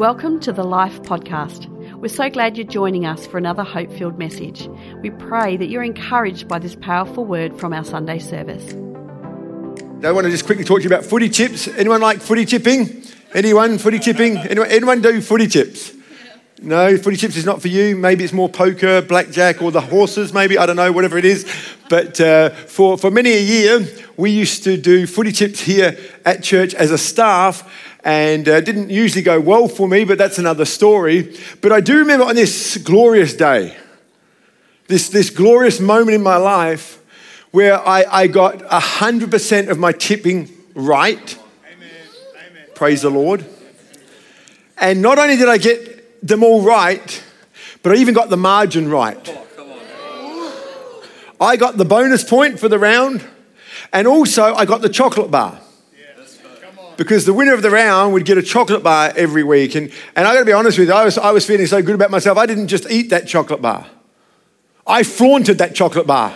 Welcome to the Life Podcast. We're so glad you're joining us for another hope filled message. We pray that you're encouraged by this powerful word from our Sunday service. I want to just quickly talk to you about footy tips. Anyone like footy tipping? Anyone footy tipping? Anyone, anyone do footy tips? No, footy tips is not for you. Maybe it's more poker, blackjack, or the horses, maybe. I don't know, whatever it is. But uh, for, for many a year, we used to do footy tips here at church as a staff and uh, didn't usually go well for me, but that's another story. But I do remember on this glorious day, this, this glorious moment in my life where I, I got 100% of my tipping right. Amen. Amen. Praise the Lord. And not only did I get them all right, but I even got the margin right. I got the bonus point for the round, and also I got the chocolate bar because the winner of the round would get a chocolate bar every week. And, and I gotta be honest with you, I was, I was feeling so good about myself, I didn't just eat that chocolate bar. I flaunted that chocolate bar.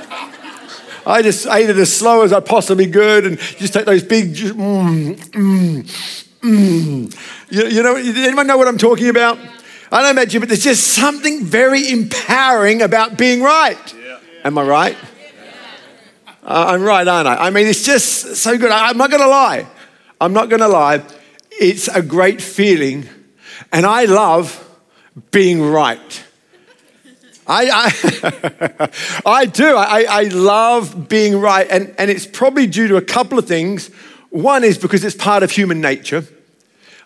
I just ate it as slow as I possibly could and just take those big, mm, mm, mm. You, you know, anyone know what I'm talking about? I don't know about you, but there's just something very empowering about being right. Yeah. Am I right? Uh, I'm right, aren't I? I mean, it's just so good. I, I'm not going to lie. I'm not going to lie, it's a great feeling, and I love being right. I, I, I do. I, I love being right, and, and it's probably due to a couple of things. One is because it's part of human nature.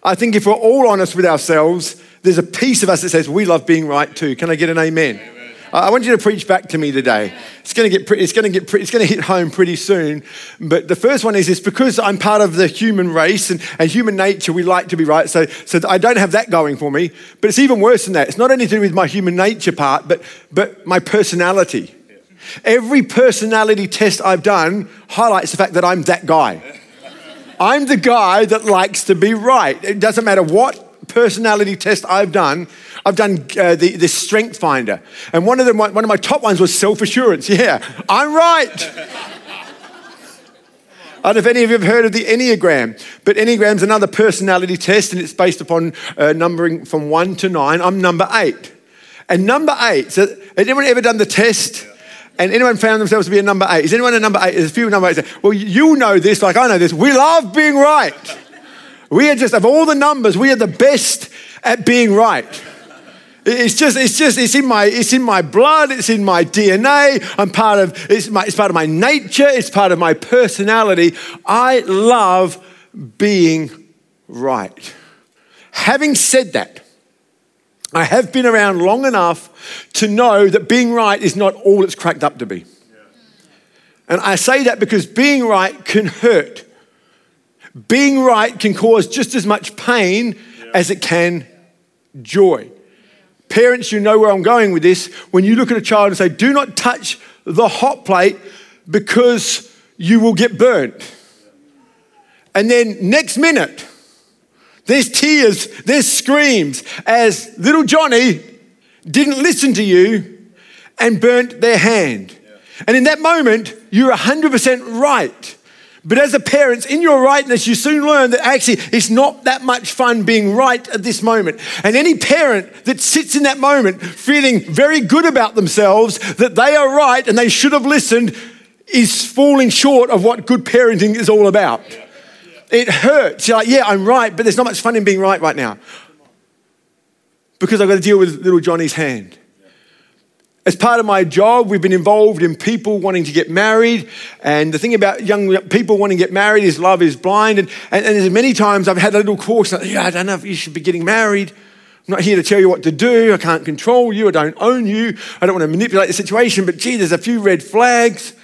I think if we're all honest with ourselves, there's a piece of us that says we love being right too. Can I get an amen? amen. I want you to preach back to me today. It's going to get, it's going to get, it's going to hit home pretty soon. But the first one is, it's because I'm part of the human race and, and human nature. We like to be right. So, so I don't have that going for me. But it's even worse than that. It's not only to do with my human nature part, but, but my personality. Every personality test I've done highlights the fact that I'm that guy. I'm the guy that likes to be right. It doesn't matter what personality test I've done, I've done uh, the, the Strength Finder. And one of, them, one of my top ones was self assurance. Yeah, I'm right. I don't know if any of you have heard of the Enneagram, but Enneagram's another personality test and it's based upon uh, numbering from one to nine. I'm number eight. And number eight, so has anyone ever done the test? And anyone found themselves to be a number eight? Is anyone a number eight? There's a few number eights. Well, you know this, like I know this. We love being right. We are just, of all the numbers, we are the best at being right. It's just, it's just, it's in my, it's in my blood. It's in my DNA. I'm part of, it's, my, it's part of my nature. It's part of my personality. I love being right. Having said that, I have been around long enough to know that being right is not all it's cracked up to be. And I say that because being right can hurt. Being right can cause just as much pain yeah. as it can joy. Parents, you know where I'm going with this. When you look at a child and say, do not touch the hot plate because you will get burnt. And then next minute, there's tears, there's screams as little Johnny didn't listen to you and burnt their hand. And in that moment, you're 100% right. But as a parent, in your rightness, you soon learn that actually it's not that much fun being right at this moment. And any parent that sits in that moment feeling very good about themselves, that they are right and they should have listened, is falling short of what good parenting is all about. It hurts. You're like, yeah, I'm right, but there's not much fun in being right right now. Because I've got to deal with little Johnny's hand. As part of my job, we've been involved in people wanting to get married. And the thing about young people wanting to get married is love is blind. And, and, and there's many times I've had a little course, like, yeah, I don't know if you should be getting married. I'm not here to tell you what to do. I can't control you. I don't own you. I don't want to manipulate the situation. But gee, there's a few red flags.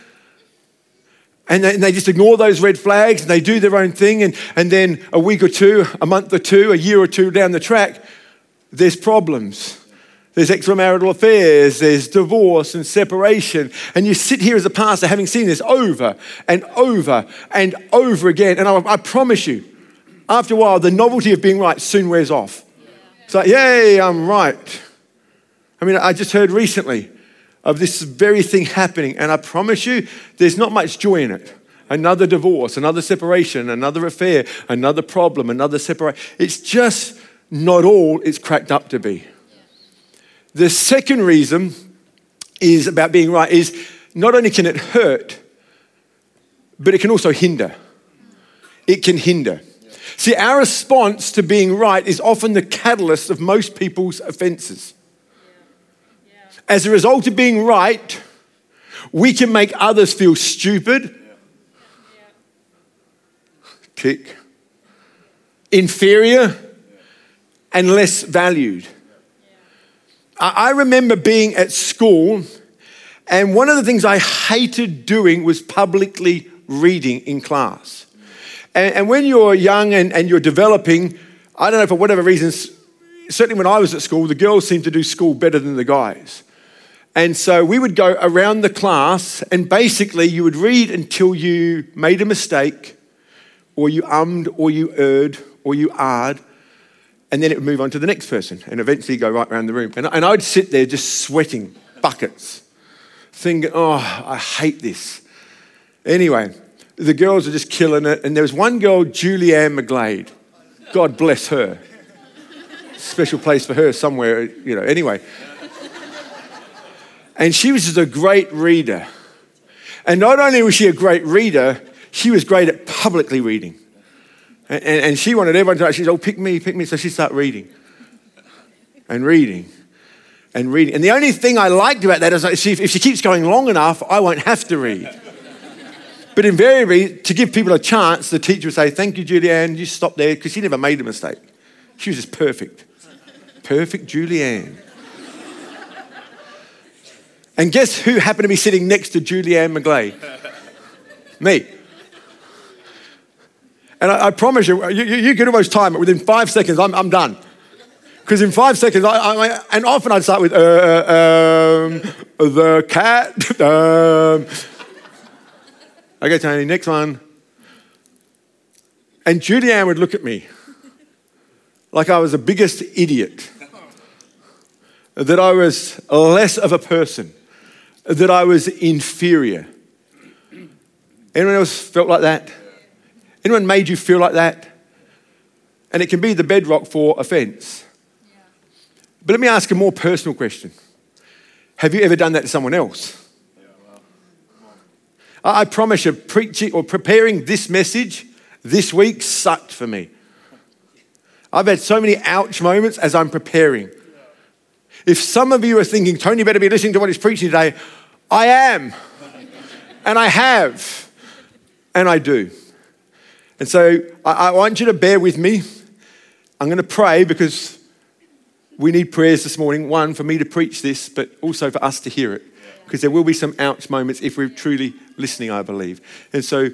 And they, and they, just ignore those red flags and they do their own thing. And, and then a week or two, a month or two, a year or two down the track, there's problems. There's extramarital affairs, there's divorce and separation. And you sit here as a pastor having seen this over and over and over again. And I, I promise you, after a while, the novelty of being right soon wears off. It's like, yay, I'm right. I mean, I just heard recently of this very thing happening, and I promise you, there's not much joy in it. Another divorce, another separation, another affair, another problem, another separation. It's just not all it's cracked up to be. The second reason is about being right is not only can it hurt, but it can also hinder. It can hinder. See, our response to being right is often the catalyst of most people's offenses. As a result of being right, we can make others feel stupid, tick, inferior, and less valued. I remember being at school, and one of the things I hated doing was publicly reading in class. And, and when you're young and, and you're developing, I don't know, for whatever reasons, certainly when I was at school, the girls seemed to do school better than the guys. And so we would go around the class, and basically, you would read until you made a mistake, or you ummed, or you erred, or you ahed, and then it would move on to the next person, and eventually go right around the room. And, and I'd sit there just sweating buckets, thinking, oh, I hate this. Anyway, the girls are just killing it, and there was one girl, Julianne McGlade. God bless her. Special place for her somewhere, you know. Anyway, and she was just a great reader. And not only was she a great reader, she was great at publicly reading. And, and, she wanted everyone to, she said, oh, pick me, pick me. So she started reading and reading and reading. And the only thing I liked about that is like, if she keeps going long enough, I won't have to read. But invariably, to give people a chance, the teacher would say, Thank you, Julianne, you stop there, because she never made a mistake. She was just perfect. Perfect Julianne. And guess who happened to be sitting next to Julianne McGlade? Me. And I, I promise you, you, you, can almost time it. Within five seconds, I'm, I'm done. Because in five seconds, I, I, and often I'd start with, uh, um, the cat. Um. Okay, Tony, next one. And Julianne would look at me like I was the biggest idiot, that I was less of a person that I was inferior. Anyone else felt like that? Anyone made you feel like that? And it can be the bedrock for offense. But let me ask a more personal question Have you ever done that to someone else? I promise you, preaching or preparing this message this week sucked for me. I've had so many ouch moments as I'm preparing. If some of you are thinking, Tony better be listening to what he's preaching today, I am. and I have. And I do. And so I, I want you to bear with me. I'm going to pray because we need prayers this morning. One, for me to preach this, but also for us to hear it. Because there will be some ouch moments if we're truly listening, I believe. And so,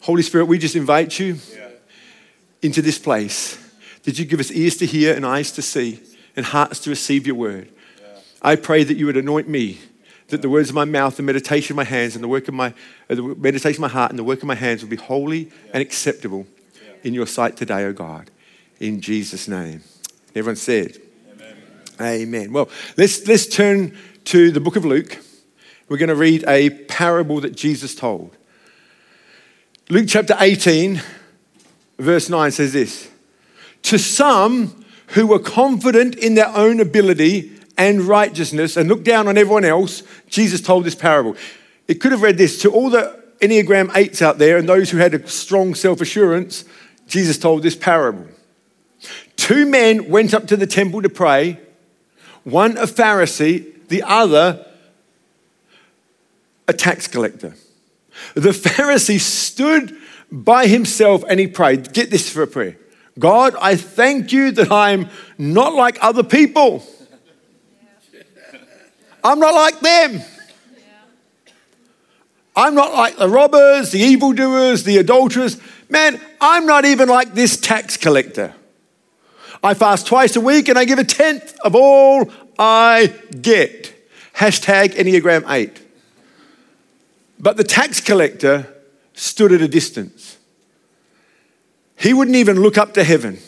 Holy Spirit, we just invite you into this place. Did you give us ears to hear and eyes to see? and hearts to receive your word. I pray that you would anoint me, that the words of my mouth, the meditation of my hands, and the work of my uh, the meditation of my heart and the work of my hands will be holy yeah. and acceptable yeah. in your sight today, O oh God. In Jesus' name. Everyone said, Amen. Amen. Well, let's let's turn to the book of Luke. We're going to read a parable that Jesus told. Luke chapter 18, verse 9 says this To some, who were confident in their own ability and righteousness and look down on everyone else, Jesus told this parable. It could have read this to all the Enneagram 8s out there and those who had a strong self assurance. Jesus told this parable. Two men went up to the temple to pray, one a Pharisee, the other a tax collector. The Pharisee stood by himself and he prayed. Get this for a prayer God, I thank you that I'm not like other people. I'm not like them. I'm not like the robbers, the evildoers, the adulterers. Man, I'm not even like this tax collector. I fast twice a week and I give a tenth of all I get. Hashtag Enneagram 8. But the tax collector stood at a distance. He wouldn't even look up to heaven.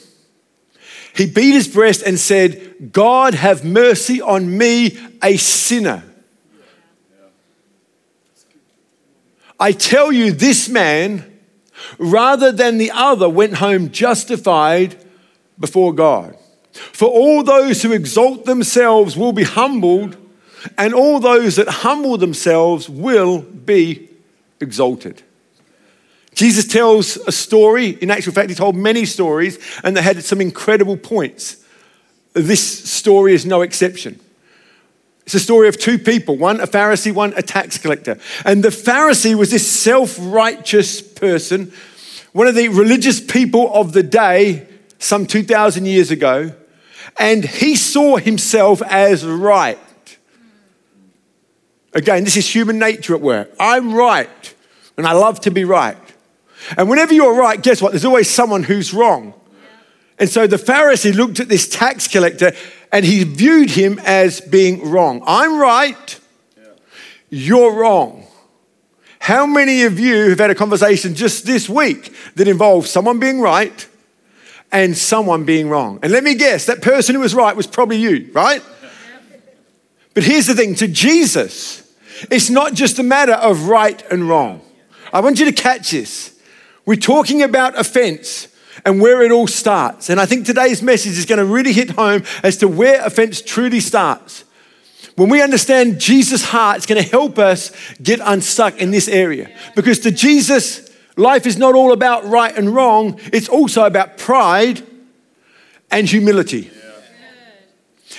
He beat his breast and said, God, have mercy on me, a sinner. I tell you, this man, rather than the other, went home justified before God. For all those who exalt themselves will be humbled, and all those that humble themselves will be exalted. Jesus tells a story. In actual fact, he told many stories, and they had some incredible points. This story is no exception. It's a story of two people one a Pharisee, one a tax collector. And the Pharisee was this self righteous person, one of the religious people of the day, some 2,000 years ago. And he saw himself as right. Again, this is human nature at work. I'm right, and I love to be right. And whenever you're right, guess what? There's always someone who's wrong. And so the Pharisee looked at this tax collector and he viewed him as being wrong. I'm right, you're wrong. How many of you have had a conversation just this week that involved someone being right and someone being wrong? And let me guess, that person who was right was probably you, right? But here's the thing to Jesus, it's not just a matter of right and wrong. I want you to catch this. We're talking about offense and where it all starts. And I think today's message is going to really hit home as to where offense truly starts. When we understand Jesus' heart, it's going to help us get unstuck in this area. Because to Jesus, life is not all about right and wrong, it's also about pride and humility.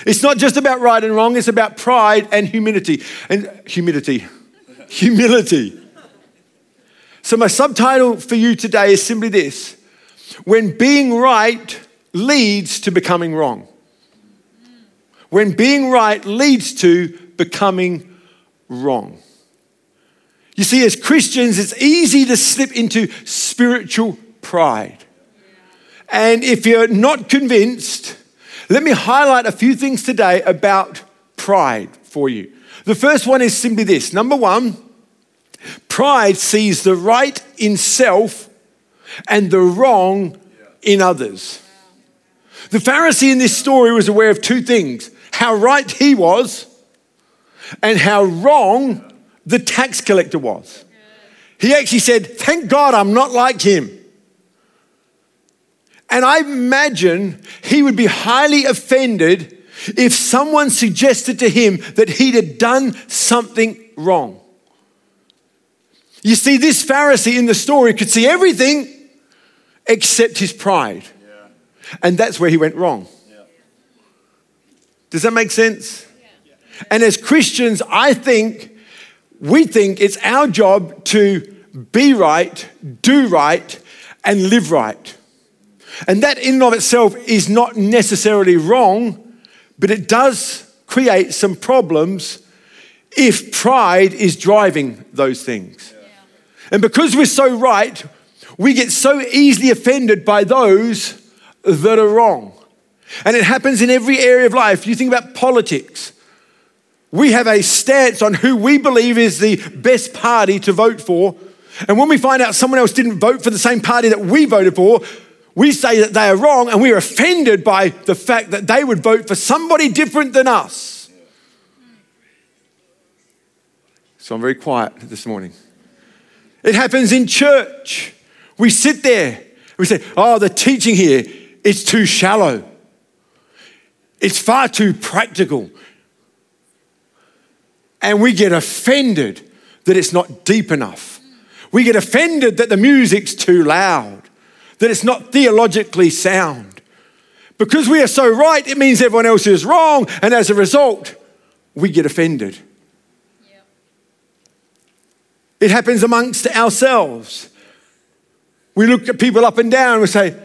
It's not just about right and wrong, it's about pride and humility. And humility. humility. So, my subtitle for you today is simply this when being right leads to becoming wrong. When being right leads to becoming wrong. You see, as Christians, it's easy to slip into spiritual pride. And if you're not convinced, let me highlight a few things today about pride for you. The first one is simply this number one, pride sees the right in self and the wrong in others. The Pharisee in this story was aware of two things how right he was and how wrong the tax collector was. He actually said, Thank God I'm not like him. And I imagine he would be highly offended if someone suggested to him that he'd have done something wrong. You see, this Pharisee in the story could see everything except his pride. Yeah. And that's where he went wrong. Yeah. Does that make sense? Yeah. And as Christians, I think we think it's our job to be right, do right, and live right. And that in and of itself is not necessarily wrong, but it does create some problems if pride is driving those things. And because we're so right, we get so easily offended by those that are wrong. And it happens in every area of life. You think about politics. We have a stance on who we believe is the best party to vote for. And when we find out someone else didn't vote for the same party that we voted for, we say that they are wrong and we're offended by the fact that they would vote for somebody different than us. So I'm very quiet this morning. It happens in church. We sit there, we say, oh, the teaching here is too shallow. It's far too practical. And we get offended that it's not deep enough. We get offended that the music's too loud, that it's not theologically sound. Because we are so right, it means everyone else is wrong, and as a result, we get offended. It happens amongst ourselves. We look at people up and down we say,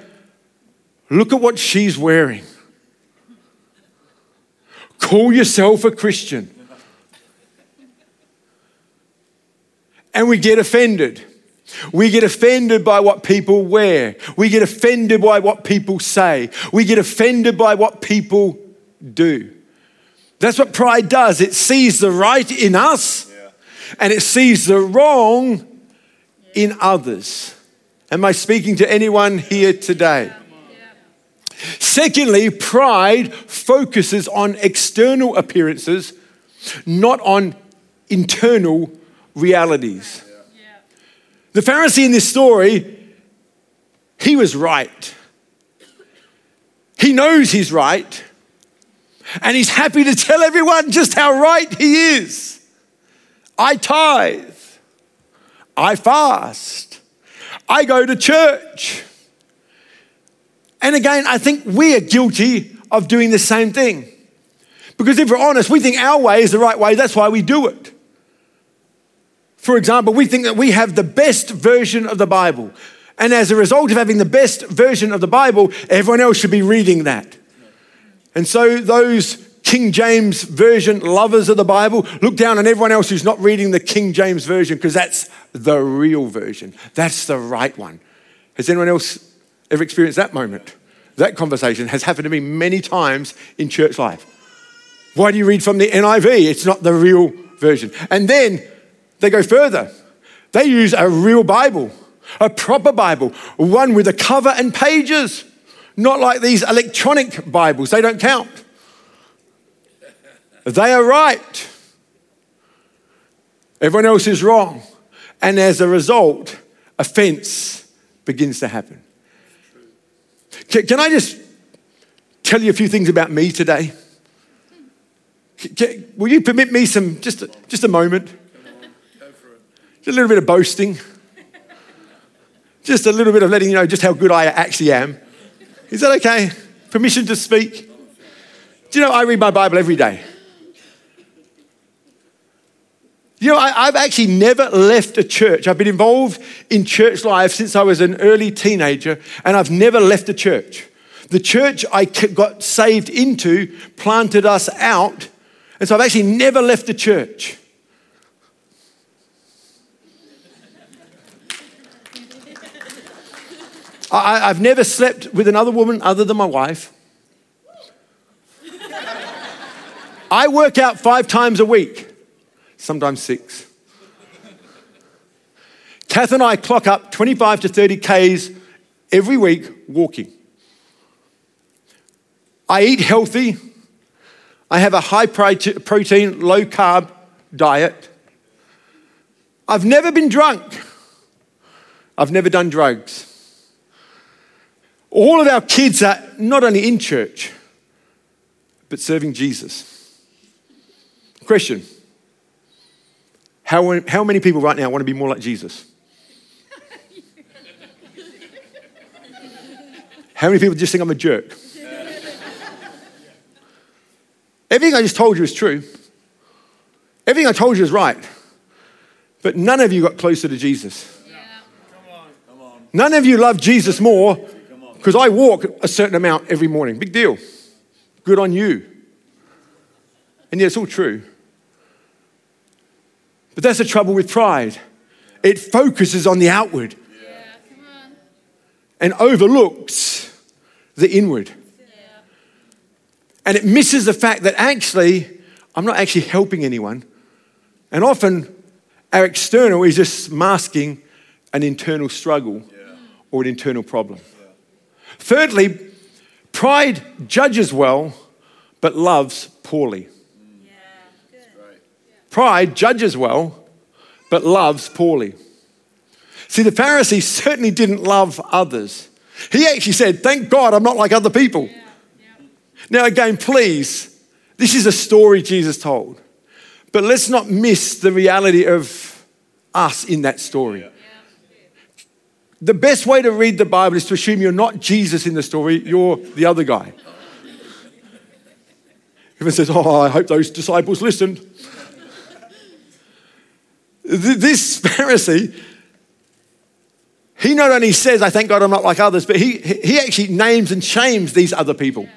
Look at what she's wearing. Call yourself a Christian. And we get offended. We get offended by what people wear. We get offended by what people say. We get offended by what people do. That's what pride does. It sees the right in us. And it sees the wrong in others. Am I speaking to anyone here today? Secondly, pride focuses on external appearances, not on internal realities. The Pharisee in this story, he was right. He knows he's right. And he's happy to tell everyone just how right he is. I tithe. I fast. I go to church. And again, I think we are guilty of doing the same thing. Because if we're honest, we think our way is the right way, that's why we do it. For example, we think that we have the best version of the Bible. And as a result of having the best version of the Bible, everyone else should be reading that. And so those King James Version lovers of the Bible look down on everyone else who's not reading the King James Version because that's the real version. That's the right one. Has anyone else ever experienced that moment? That conversation has happened to me many times in church life. Why do you read from the NIV? It's not the real version. And then they go further. They use a real Bible, a proper Bible, one with a cover and pages, not like these electronic Bibles. They don't count. They are right. Everyone else is wrong. And as a result, offense begins to happen. Can, can I just tell you a few things about me today? Can, will you permit me some, just, just a moment? Just a little bit of boasting. Just a little bit of letting you know just how good I actually am. Is that okay? Permission to speak? Do you know I read my Bible every day? You know, I, have actually never left a church. I've been involved in church life since I was an early teenager, and I've never left a church. The church I got saved into planted us out, and so I've actually never left the church. I, have never slept with another woman other than my wife. I work out five times a week sometimes six. Kath and I clock up 25 to 30 Ks every week walking. I eat healthy. I have a high protein, low carb diet. I've never been drunk. I've never done drugs. All of our kids are not only in church, but serving Jesus. Question how, how many people right now want to be more like Jesus? How many people just think I'm a jerk? Everything I just told you is true. Everything I told you is right. But none of you got closer to Jesus. Yeah. None of you love Jesus more because I walk a certain amount every morning. Big deal. Good on you. And yet it's all true. But that's the trouble with pride. It focuses on the outward and overlooks the inward. And it misses the fact that actually, I'm not actually helping anyone. And often, our external is just masking an internal struggle or an internal problem. Thirdly, pride judges well but loves poorly. Pride judges well, but loves poorly. See, the Pharisee certainly didn't love others. He actually said, Thank God I'm not like other people. Yeah, yeah. Now, again, please, this is a story Jesus told. But let's not miss the reality of us in that story. Yeah. The best way to read the Bible is to assume you're not Jesus in the story, you're the other guy. Everyone says, Oh, I hope those disciples listened. This Pharisee, he not only says, I thank God I'm not like others, but he, he actually names and shames these other people.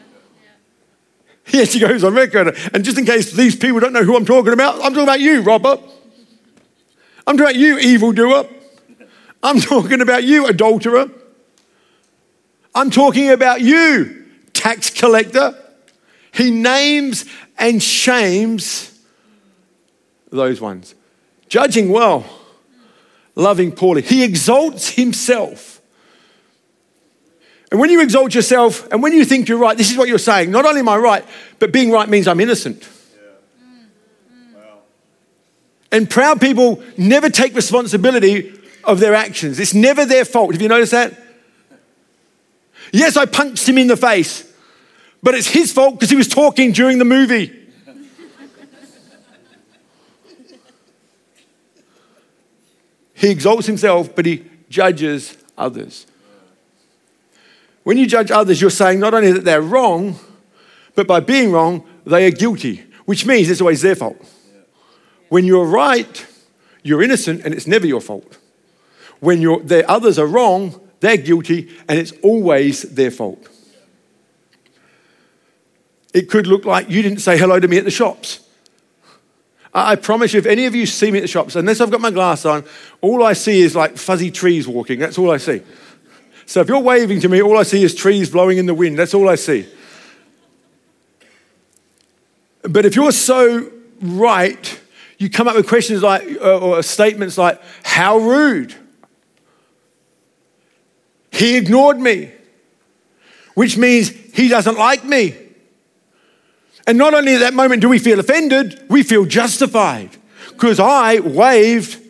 He actually goes on record, and just in case these people don't know who I'm talking about, I'm talking about you, robber. I'm talking about you, evildoer. I'm talking about you, adulterer. I'm talking about you, tax collector. He names and shames those ones judging well, loving poorly. He exalts himself. And when you exalt yourself and when you think you're right, this is what you're saying. Not only am I right, but being right means I'm innocent. And proud people never take responsibility of their actions. It's never their fault. Have you noticed that? Yes, I punched him in the face, but it's his fault because he was talking during the movie. He exalts himself, but he judges others. When you judge others, you're saying not only that they're wrong, but by being wrong, they are guilty, which means it's always their fault. When you're right, you're innocent and it's never your fault. When you're, the others are wrong, they're guilty and it's always their fault. It could look like you didn't say hello to me at the shops. I promise you, if any of you see me at the shops, unless I've got my glass on, all I see is like fuzzy trees walking. That's all I see. So if you're waving to me, all I see is trees blowing in the wind. That's all I see. But if you're so right, you come up with questions like, or statements like, how rude. He ignored me, which means he doesn't like me. And not only at that moment do we feel offended, we feel justified because I waved.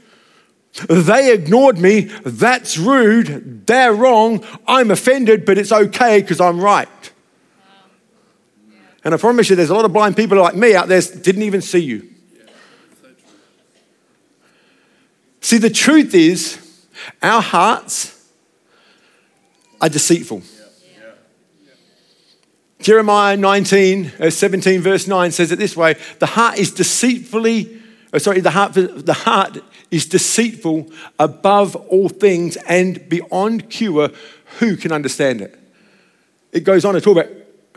They ignored me. That's rude. They're wrong. I'm offended, but it's okay because I'm right. And I promise you, there's a lot of blind people like me out there didn't even see you. See, the truth is, our hearts are deceitful. Jeremiah 19, uh, 17, verse 9 says it this way The heart is deceitfully, oh, sorry, the heart, the heart is deceitful above all things and beyond cure. Who can understand it? It goes on to talk about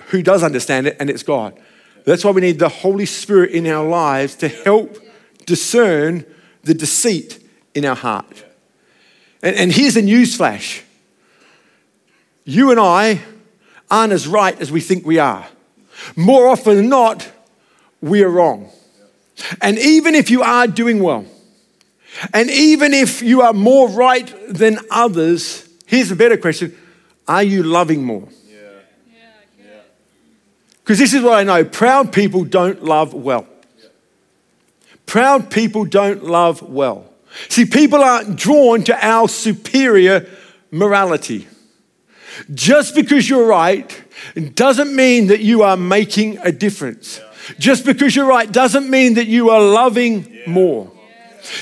who does understand it, and it's God. That's why we need the Holy Spirit in our lives to help discern the deceit in our heart. And, and here's a newsflash you and I aren't as right as we think we are. More often than not, we are wrong. And even if you are doing well, and even if you are more right than others, here's a better question are you loving more? Because this is what I know proud people don't love well. Proud people don't love well. See, people aren't drawn to our superior morality. Just because you're right doesn't mean that you are making a difference. Just because you're right doesn't mean that you are loving more.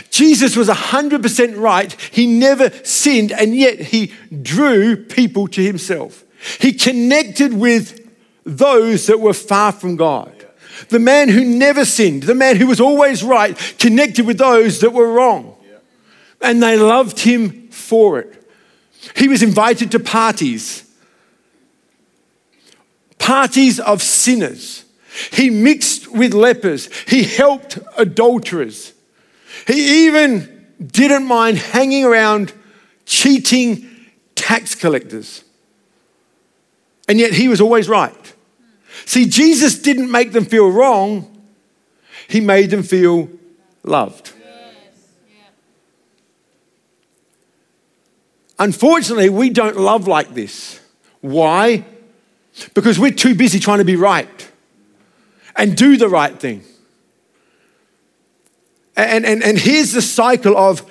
Jesus was 100% right. He never sinned, and yet he drew people to himself. He connected with those that were far from God. The man who never sinned, the man who was always right, connected with those that were wrong. And they loved him for it. He was invited to parties, parties of sinners. He mixed with lepers. He helped adulterers. He even didn't mind hanging around cheating tax collectors. And yet he was always right. See, Jesus didn't make them feel wrong, he made them feel loved. Unfortunately, we don't love like this. Why? Because we're too busy trying to be right and do the right thing. And, and, and here's the cycle of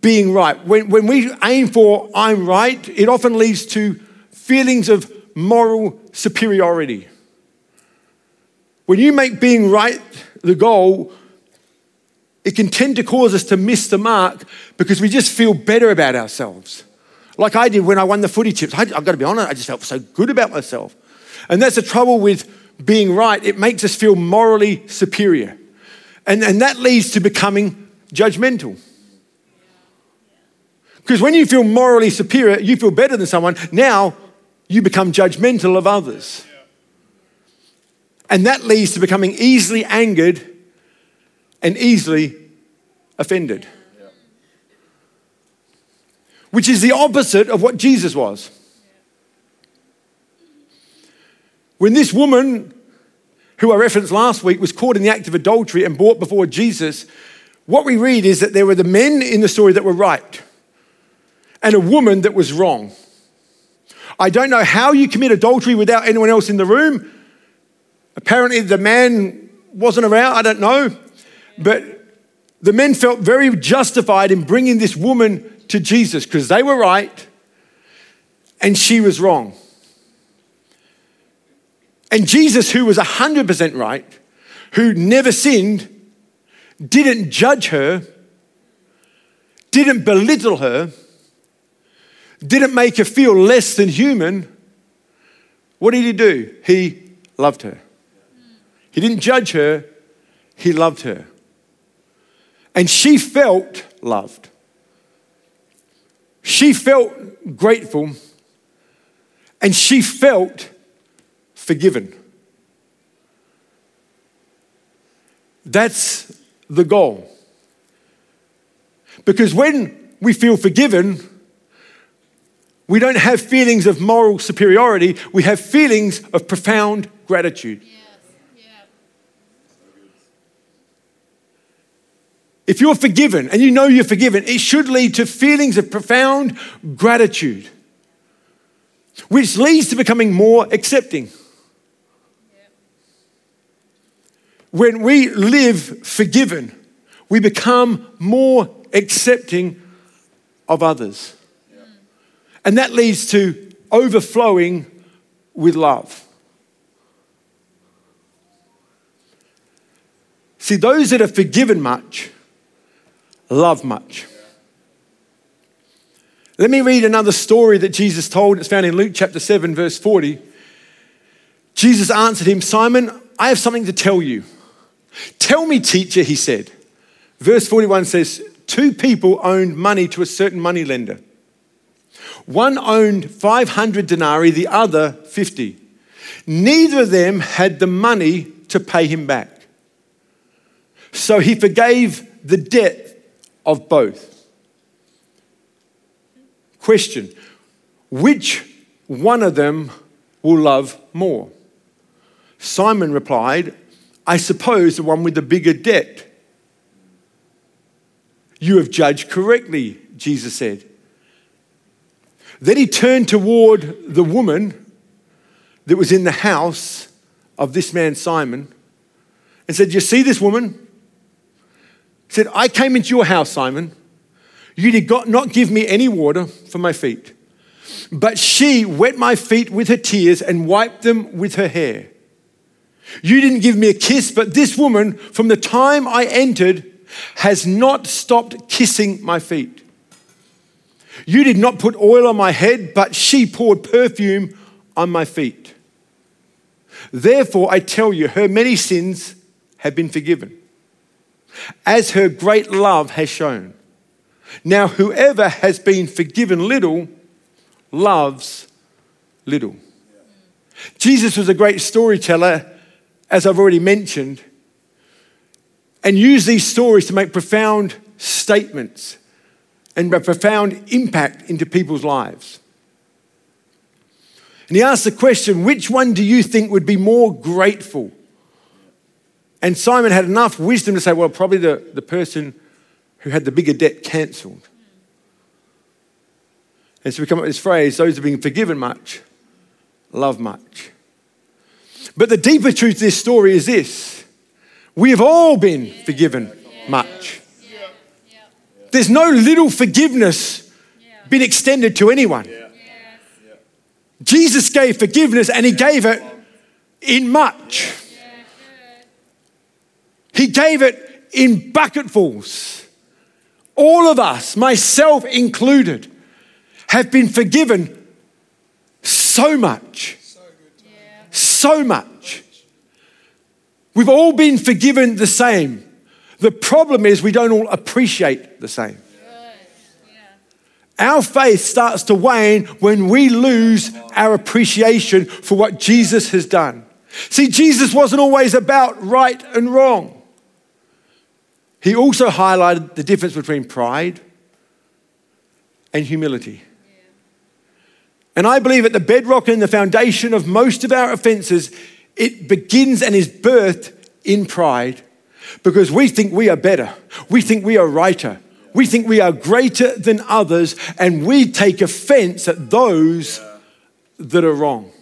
being right. When, when we aim for I'm right, it often leads to feelings of moral superiority. When you make being right the goal, it can tend to cause us to miss the mark because we just feel better about ourselves. Like I did when I won the footy tips. I, have got to be honest, I just felt so good about myself. And that's the trouble with being right. It makes us feel morally superior. And, and that leads to becoming judgmental. Because when you feel morally superior, you feel better than someone, now you become judgmental of others. And that leads to becoming easily angered and easily offended. Which is the opposite of what Jesus was. When this woman, who I referenced last week, was caught in the act of adultery and brought before Jesus, what we read is that there were the men in the story that were right and a woman that was wrong. I don't know how you commit adultery without anyone else in the room. Apparently, the man wasn't around, I don't know. But the men felt very justified in bringing this woman to Jesus because they were right and she was wrong. And Jesus, who was 100% right, who never sinned, didn't judge her, didn't belittle her, didn't make her feel less than human. What did he do? He loved her. He didn't judge her, he loved her. And she felt loved. She felt grateful and she felt forgiven. That's the goal. Because when we feel forgiven, we don't have feelings of moral superiority, we have feelings of profound gratitude. If you're forgiven and you know you're forgiven, it should lead to feelings of profound gratitude, which leads to becoming more accepting. When we live forgiven, we become more accepting of others. And that leads to overflowing with love. See, those that are forgiven much love much. Let me read another story that Jesus told. It's found in Luke chapter 7, verse 40. Jesus answered him, Simon, I have something to tell you. Tell me, teacher, he said. Verse 41 says, Two people owned money to a certain money lender. One owned 500 denarii, the other 50. Neither of them had the money to pay him back. So he forgave the debt of both. Question Which one of them will love more? Simon replied, I suppose the one with the bigger debt. You have judged correctly, Jesus said. Then he turned toward the woman that was in the house of this man Simon and said, You see this woman? Said, I came into your house, Simon. You did not give me any water for my feet, but she wet my feet with her tears and wiped them with her hair. You didn't give me a kiss, but this woman, from the time I entered, has not stopped kissing my feet. You did not put oil on my head, but she poured perfume on my feet. Therefore, I tell you, her many sins have been forgiven as her great love has shown. Now, whoever has been forgiven little loves little. Jesus was a great storyteller, as I've already mentioned, and used these stories to make profound statements and a profound impact into people's lives. And he asked the question which one do you think would be more grateful? And Simon had enough wisdom to say, well, probably the, the person who had the bigger debt cancelled. And so we come up with this phrase those who have been forgiven much, love much. But the deeper truth of this story is this we have all been forgiven much. There's no little forgiveness been extended to anyone. Jesus gave forgiveness and he gave it in much. He gave it in bucketfuls. All of us, myself included, have been forgiven so much. So much. We've all been forgiven the same. The problem is we don't all appreciate the same. Our faith starts to wane when we lose our appreciation for what Jesus has done. See, Jesus wasn't always about right and wrong. He also highlighted the difference between pride and humility. And I believe at the bedrock and the foundation of most of our offenses, it begins and is birthed in pride because we think we are better. We think we are righter. We think we are greater than others, and we take offense at those that are wrong.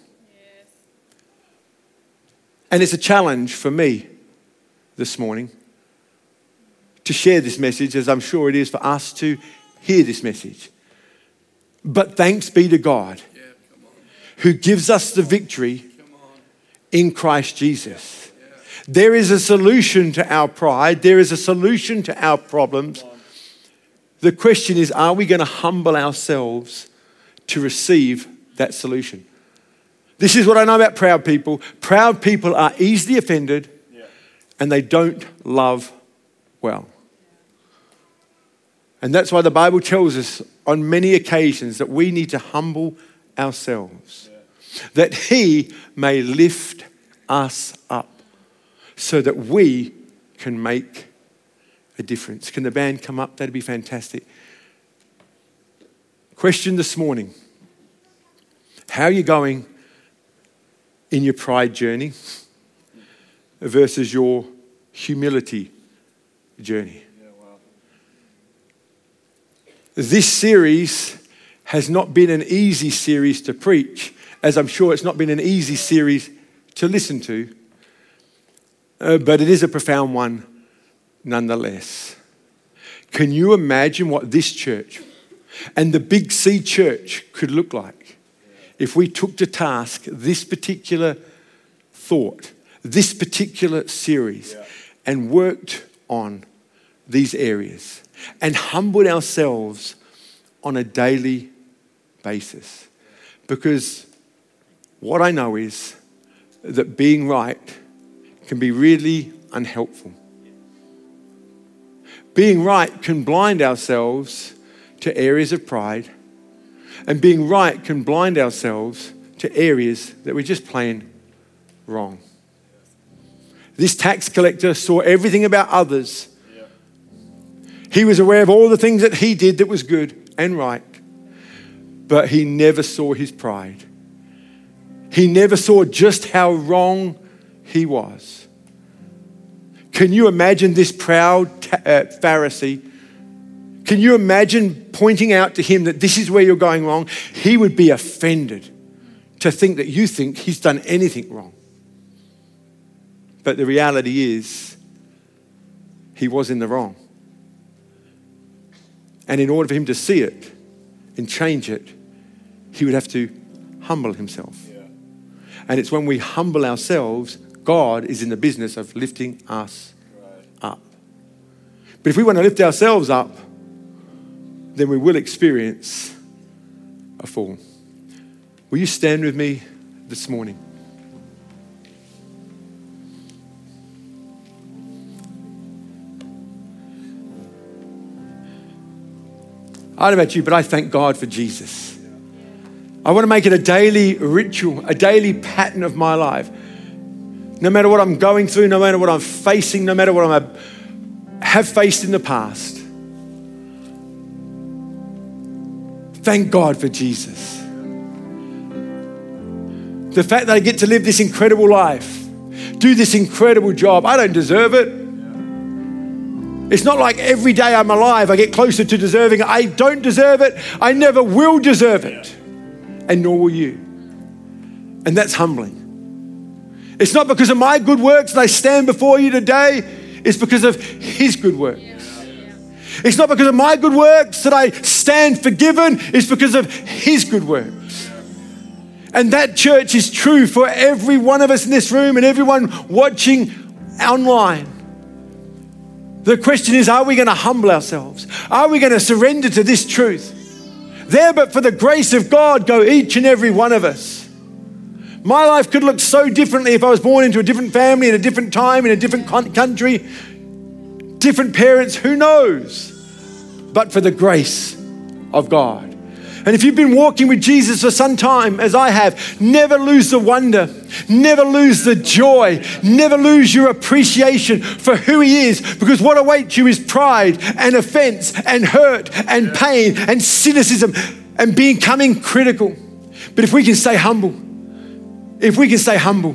And it's a challenge for me this morning to share this message, as I'm sure it is for us to hear this message. But thanks be to God who gives us the victory in Christ Jesus. There is a solution to our pride, there is a solution to our problems. The question is are we going to humble ourselves to receive that solution? This is what I know about proud people. Proud people are easily offended and they don't love well. And that's why the Bible tells us on many occasions that we need to humble ourselves, that He may lift us up so that we can make a difference. Can the band come up? That'd be fantastic. Question this morning How are you going in your pride journey versus your humility journey? This series has not been an easy series to preach, as I'm sure it's not been an easy series to listen to, uh, but it is a profound one nonetheless. Can you imagine what this church and the Big C church could look like if we took to task this particular thought, this particular series, yeah. and worked on these areas and humbled ourselves on a daily basis? Because what I know is that being right can be really unhelpful. Being right can blind ourselves to areas of pride, and being right can blind ourselves to areas that we're just plain wrong. This tax collector saw everything about others. He was aware of all the things that he did that was good and right, but he never saw his pride. He never saw just how wrong he was. Can you imagine this proud uh, Pharisee? Can you imagine pointing out to him that this is where you're going wrong? He would be offended to think that you think he's done anything wrong. But the reality is, he was in the wrong. And in order for him to see it and change it, he would have to humble himself. Yeah. And it's when we humble ourselves, God is in the business of lifting us right. up. But if we want to lift ourselves up, then we will experience a fall. Will you stand with me this morning? I don't know about you, but I thank God for Jesus. I want to make it a daily ritual, a daily pattern of my life. No matter what I'm going through, no matter what I'm facing, no matter what I have faced in the past, Thank God for Jesus. The fact that I get to live this incredible life, do this incredible job, I don't deserve it. It's not like every day I'm alive, I get closer to deserving it. I don't deserve it. I never will deserve it. And nor will you. And that's humbling. It's not because of my good works that I stand before you today, it's because of His good works. It's not because of my good works that I stand forgiven, it's because of His good works. And that church is true for every one of us in this room and everyone watching online. The question is are we going to humble ourselves? Are we going to surrender to this truth? There, but for the grace of God, go each and every one of us. My life could look so differently if I was born into a different family, in a different time, in a different country, different parents, who knows? But for the grace of God. And if you've been walking with Jesus for some time, as I have, never lose the wonder, never lose the joy, never lose your appreciation for who He is, because what awaits you is pride and offense and hurt and pain and cynicism and becoming critical. But if we can stay humble, if we can stay humble,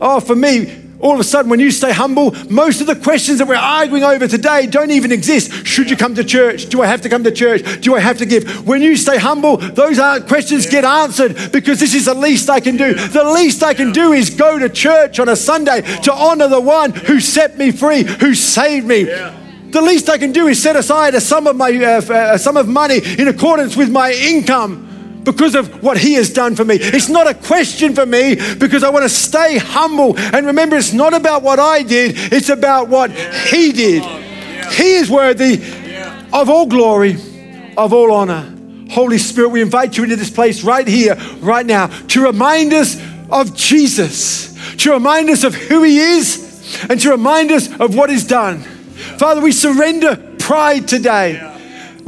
oh, for me, all of a sudden, when you stay humble, most of the questions that we're arguing over today don't even exist. Should you come to church? Do I have to come to church? Do I have to give? When you stay humble, those questions get answered because this is the least I can do. The least I can do is go to church on a Sunday to honor the one who set me free, who saved me. The least I can do is set aside a sum of my uh, a sum of money in accordance with my income because of what He has done for me. It's not a question for me because I want to stay humble. And remember, it's not about what I did, it's about what He did. He is worthy of all glory, of all honor. Holy Spirit, we invite you into this place right here, right now, to remind us of Jesus, to remind us of who He is, and to remind us of what He's done. Father, we surrender pride today.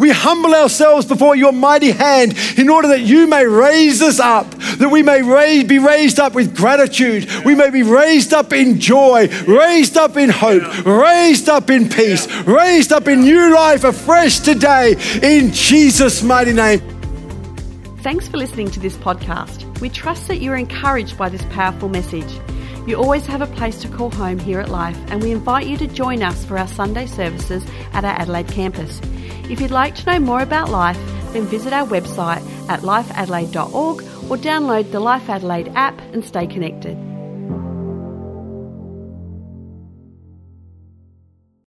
We humble ourselves before your mighty hand in order that you may raise us up, that we may raise, be raised up with gratitude. We may be raised up in joy, raised up in hope, raised up in peace, raised up in new life afresh today in Jesus' mighty name. Thanks for listening to this podcast. We trust that you're encouraged by this powerful message. You always have a place to call home here at Life, and we invite you to join us for our Sunday services at our Adelaide campus. If you'd like to know more about Life, then visit our website at lifeadelaide.org or download the Life Adelaide app and stay connected.